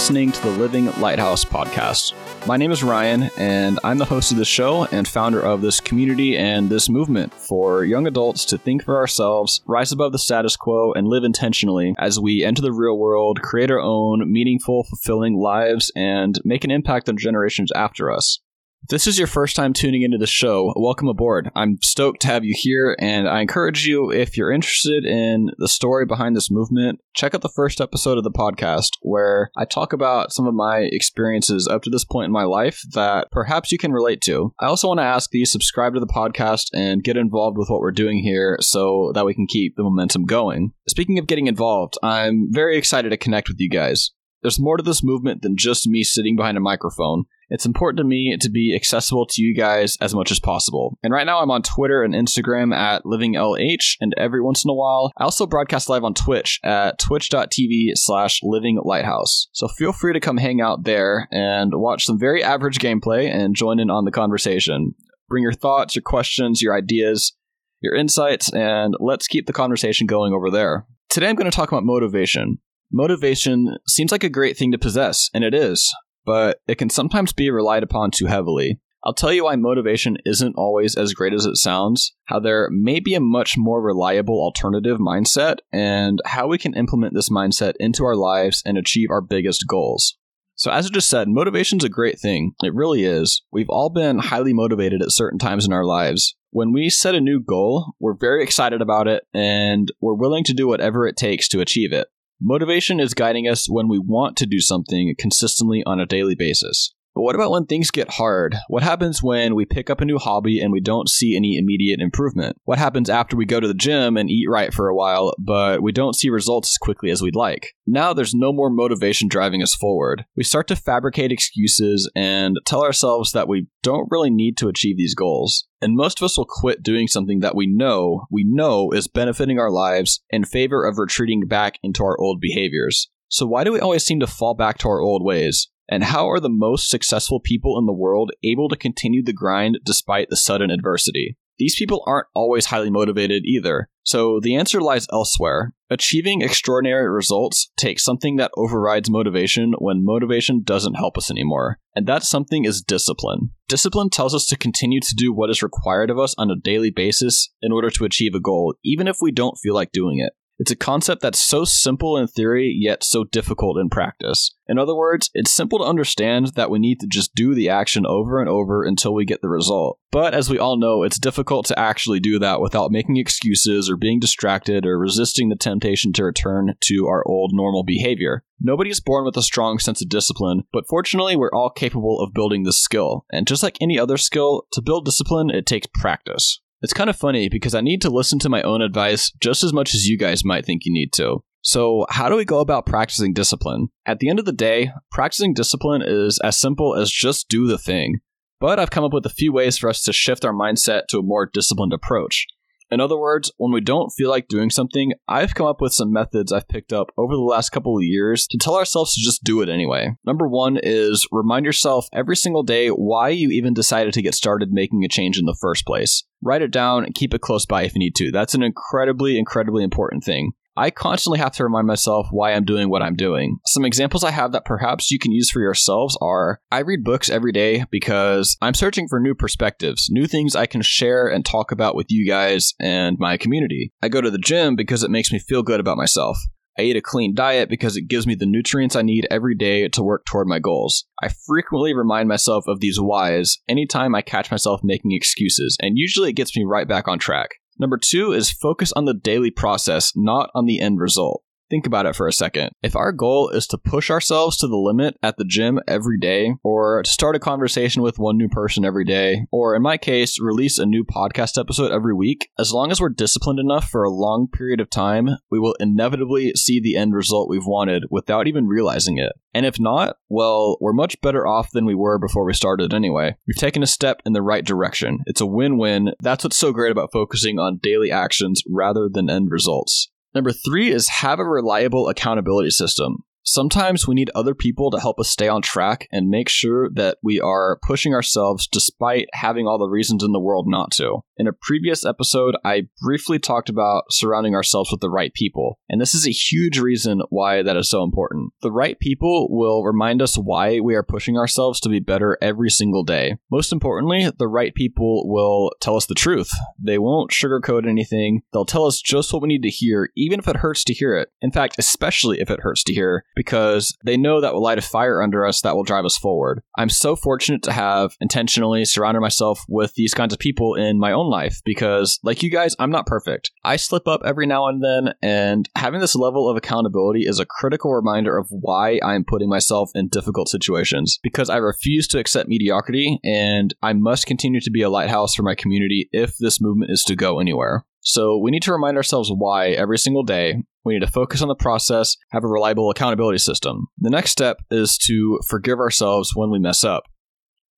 listening to the Living Lighthouse podcast. My name is Ryan, and I'm the host of this show and founder of this community and this movement for young adults to think for ourselves, rise above the status quo, and live intentionally as we enter the real world, create our own meaningful, fulfilling lives, and make an impact on generations after us. This is your first time tuning into the show, welcome aboard. I'm stoked to have you here, and I encourage you, if you're interested in the story behind this movement, check out the first episode of the podcast where I talk about some of my experiences up to this point in my life that perhaps you can relate to. I also want to ask that you subscribe to the podcast and get involved with what we're doing here so that we can keep the momentum going. Speaking of getting involved, I'm very excited to connect with you guys. There's more to this movement than just me sitting behind a microphone. It's important to me to be accessible to you guys as much as possible. And right now I'm on Twitter and Instagram at LivingLH, and every once in a while I also broadcast live on Twitch at twitch.tv slash livinglighthouse. So feel free to come hang out there and watch some very average gameplay and join in on the conversation. Bring your thoughts, your questions, your ideas, your insights, and let's keep the conversation going over there. Today I'm going to talk about motivation. Motivation seems like a great thing to possess, and it is but it can sometimes be relied upon too heavily. I'll tell you why motivation isn't always as great as it sounds, how there may be a much more reliable alternative mindset, and how we can implement this mindset into our lives and achieve our biggest goals. So, as I just said, motivation's a great thing. It really is. We've all been highly motivated at certain times in our lives. When we set a new goal, we're very excited about it and we're willing to do whatever it takes to achieve it. Motivation is guiding us when we want to do something consistently on a daily basis. But what about when things get hard? What happens when we pick up a new hobby and we don't see any immediate improvement? What happens after we go to the gym and eat right for a while, but we don't see results as quickly as we'd like? Now there's no more motivation driving us forward. We start to fabricate excuses and tell ourselves that we don't really need to achieve these goals. And most of us will quit doing something that we know, we know is benefiting our lives in favor of retreating back into our old behaviors. So why do we always seem to fall back to our old ways? And how are the most successful people in the world able to continue the grind despite the sudden adversity? These people aren't always highly motivated either. So the answer lies elsewhere. Achieving extraordinary results takes something that overrides motivation when motivation doesn't help us anymore. And that something is discipline. Discipline tells us to continue to do what is required of us on a daily basis in order to achieve a goal, even if we don't feel like doing it. It's a concept that's so simple in theory, yet so difficult in practice. In other words, it's simple to understand that we need to just do the action over and over until we get the result. But as we all know, it's difficult to actually do that without making excuses or being distracted or resisting the temptation to return to our old normal behavior. Nobody is born with a strong sense of discipline, but fortunately, we're all capable of building this skill. And just like any other skill, to build discipline, it takes practice. It's kind of funny because I need to listen to my own advice just as much as you guys might think you need to. So, how do we go about practicing discipline? At the end of the day, practicing discipline is as simple as just do the thing. But I've come up with a few ways for us to shift our mindset to a more disciplined approach. In other words, when we don't feel like doing something, I've come up with some methods I've picked up over the last couple of years to tell ourselves to just do it anyway. Number one is remind yourself every single day why you even decided to get started making a change in the first place. Write it down and keep it close by if you need to. That's an incredibly, incredibly important thing. I constantly have to remind myself why I'm doing what I'm doing. Some examples I have that perhaps you can use for yourselves are I read books every day because I'm searching for new perspectives, new things I can share and talk about with you guys and my community. I go to the gym because it makes me feel good about myself. I eat a clean diet because it gives me the nutrients I need every day to work toward my goals. I frequently remind myself of these whys anytime I catch myself making excuses, and usually it gets me right back on track. Number two is focus on the daily process, not on the end result. Think about it for a second. If our goal is to push ourselves to the limit at the gym every day, or to start a conversation with one new person every day, or in my case, release a new podcast episode every week, as long as we're disciplined enough for a long period of time, we will inevitably see the end result we've wanted without even realizing it. And if not, well, we're much better off than we were before we started anyway. We've taken a step in the right direction. It's a win win. That's what's so great about focusing on daily actions rather than end results. Number three is have a reliable accountability system. Sometimes we need other people to help us stay on track and make sure that we are pushing ourselves despite having all the reasons in the world not to. In a previous episode, I briefly talked about surrounding ourselves with the right people, and this is a huge reason why that is so important. The right people will remind us why we are pushing ourselves to be better every single day. Most importantly, the right people will tell us the truth. They won't sugarcoat anything, they'll tell us just what we need to hear, even if it hurts to hear it. In fact, especially if it hurts to hear because they know that will light a fire under us that will drive us forward. I'm so fortunate to have intentionally surrounded myself with these kinds of people in my own life because, like you guys, I'm not perfect. I slip up every now and then, and having this level of accountability is a critical reminder of why I'm putting myself in difficult situations because I refuse to accept mediocrity and I must continue to be a lighthouse for my community if this movement is to go anywhere. So we need to remind ourselves why every single day. We need to focus on the process, have a reliable accountability system. The next step is to forgive ourselves when we mess up.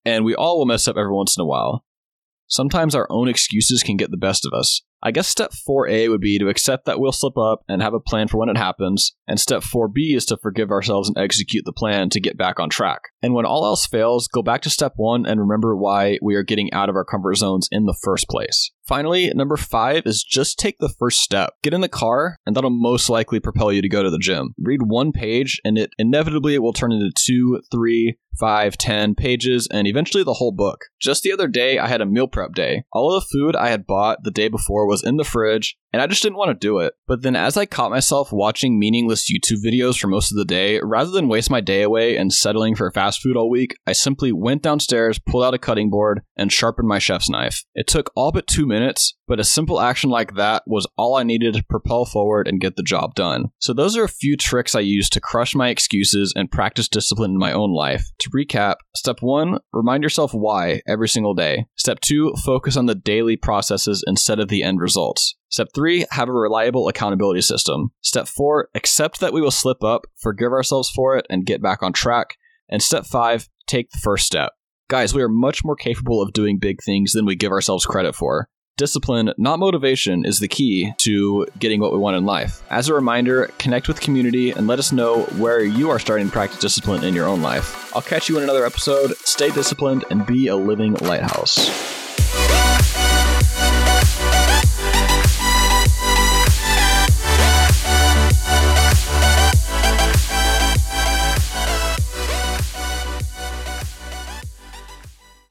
And we all will mess up every once in a while. Sometimes our own excuses can get the best of us. I guess step 4A would be to accept that we'll slip up and have a plan for when it happens, and step 4B is to forgive ourselves and execute the plan to get back on track. And when all else fails, go back to step 1 and remember why we are getting out of our comfort zones in the first place. Finally, number 5 is just take the first step. Get in the car, and that'll most likely propel you to go to the gym. Read one page, and it inevitably it will turn into two, three, five, ten pages, and eventually the whole book. Just the other day, I had a meal prep day. All of the food I had bought the day before was in the fridge, and I just didn't want to do it. But then, as I caught myself watching meaningless YouTube videos for most of the day, rather than waste my day away and settling for fast food all week, I simply went downstairs, pulled out a cutting board, and sharpened my chef's knife. It took all but two minutes, but a simple action like that was all I needed to propel forward and get the job done. So, those are a few tricks I use to crush my excuses and practice discipline in my own life. To recap, step one, remind yourself why every single day. Step two, focus on the daily processes instead of the end results. Step three, have a reliable accountability system. Step four, accept that we will slip up, forgive ourselves for it, and get back on track. And step five, take the first step. Guys, we are much more capable of doing big things than we give ourselves credit for. Discipline, not motivation, is the key to getting what we want in life. As a reminder, connect with community and let us know where you are starting to practice discipline in your own life. I'll catch you in another episode. Stay disciplined and be a living lighthouse.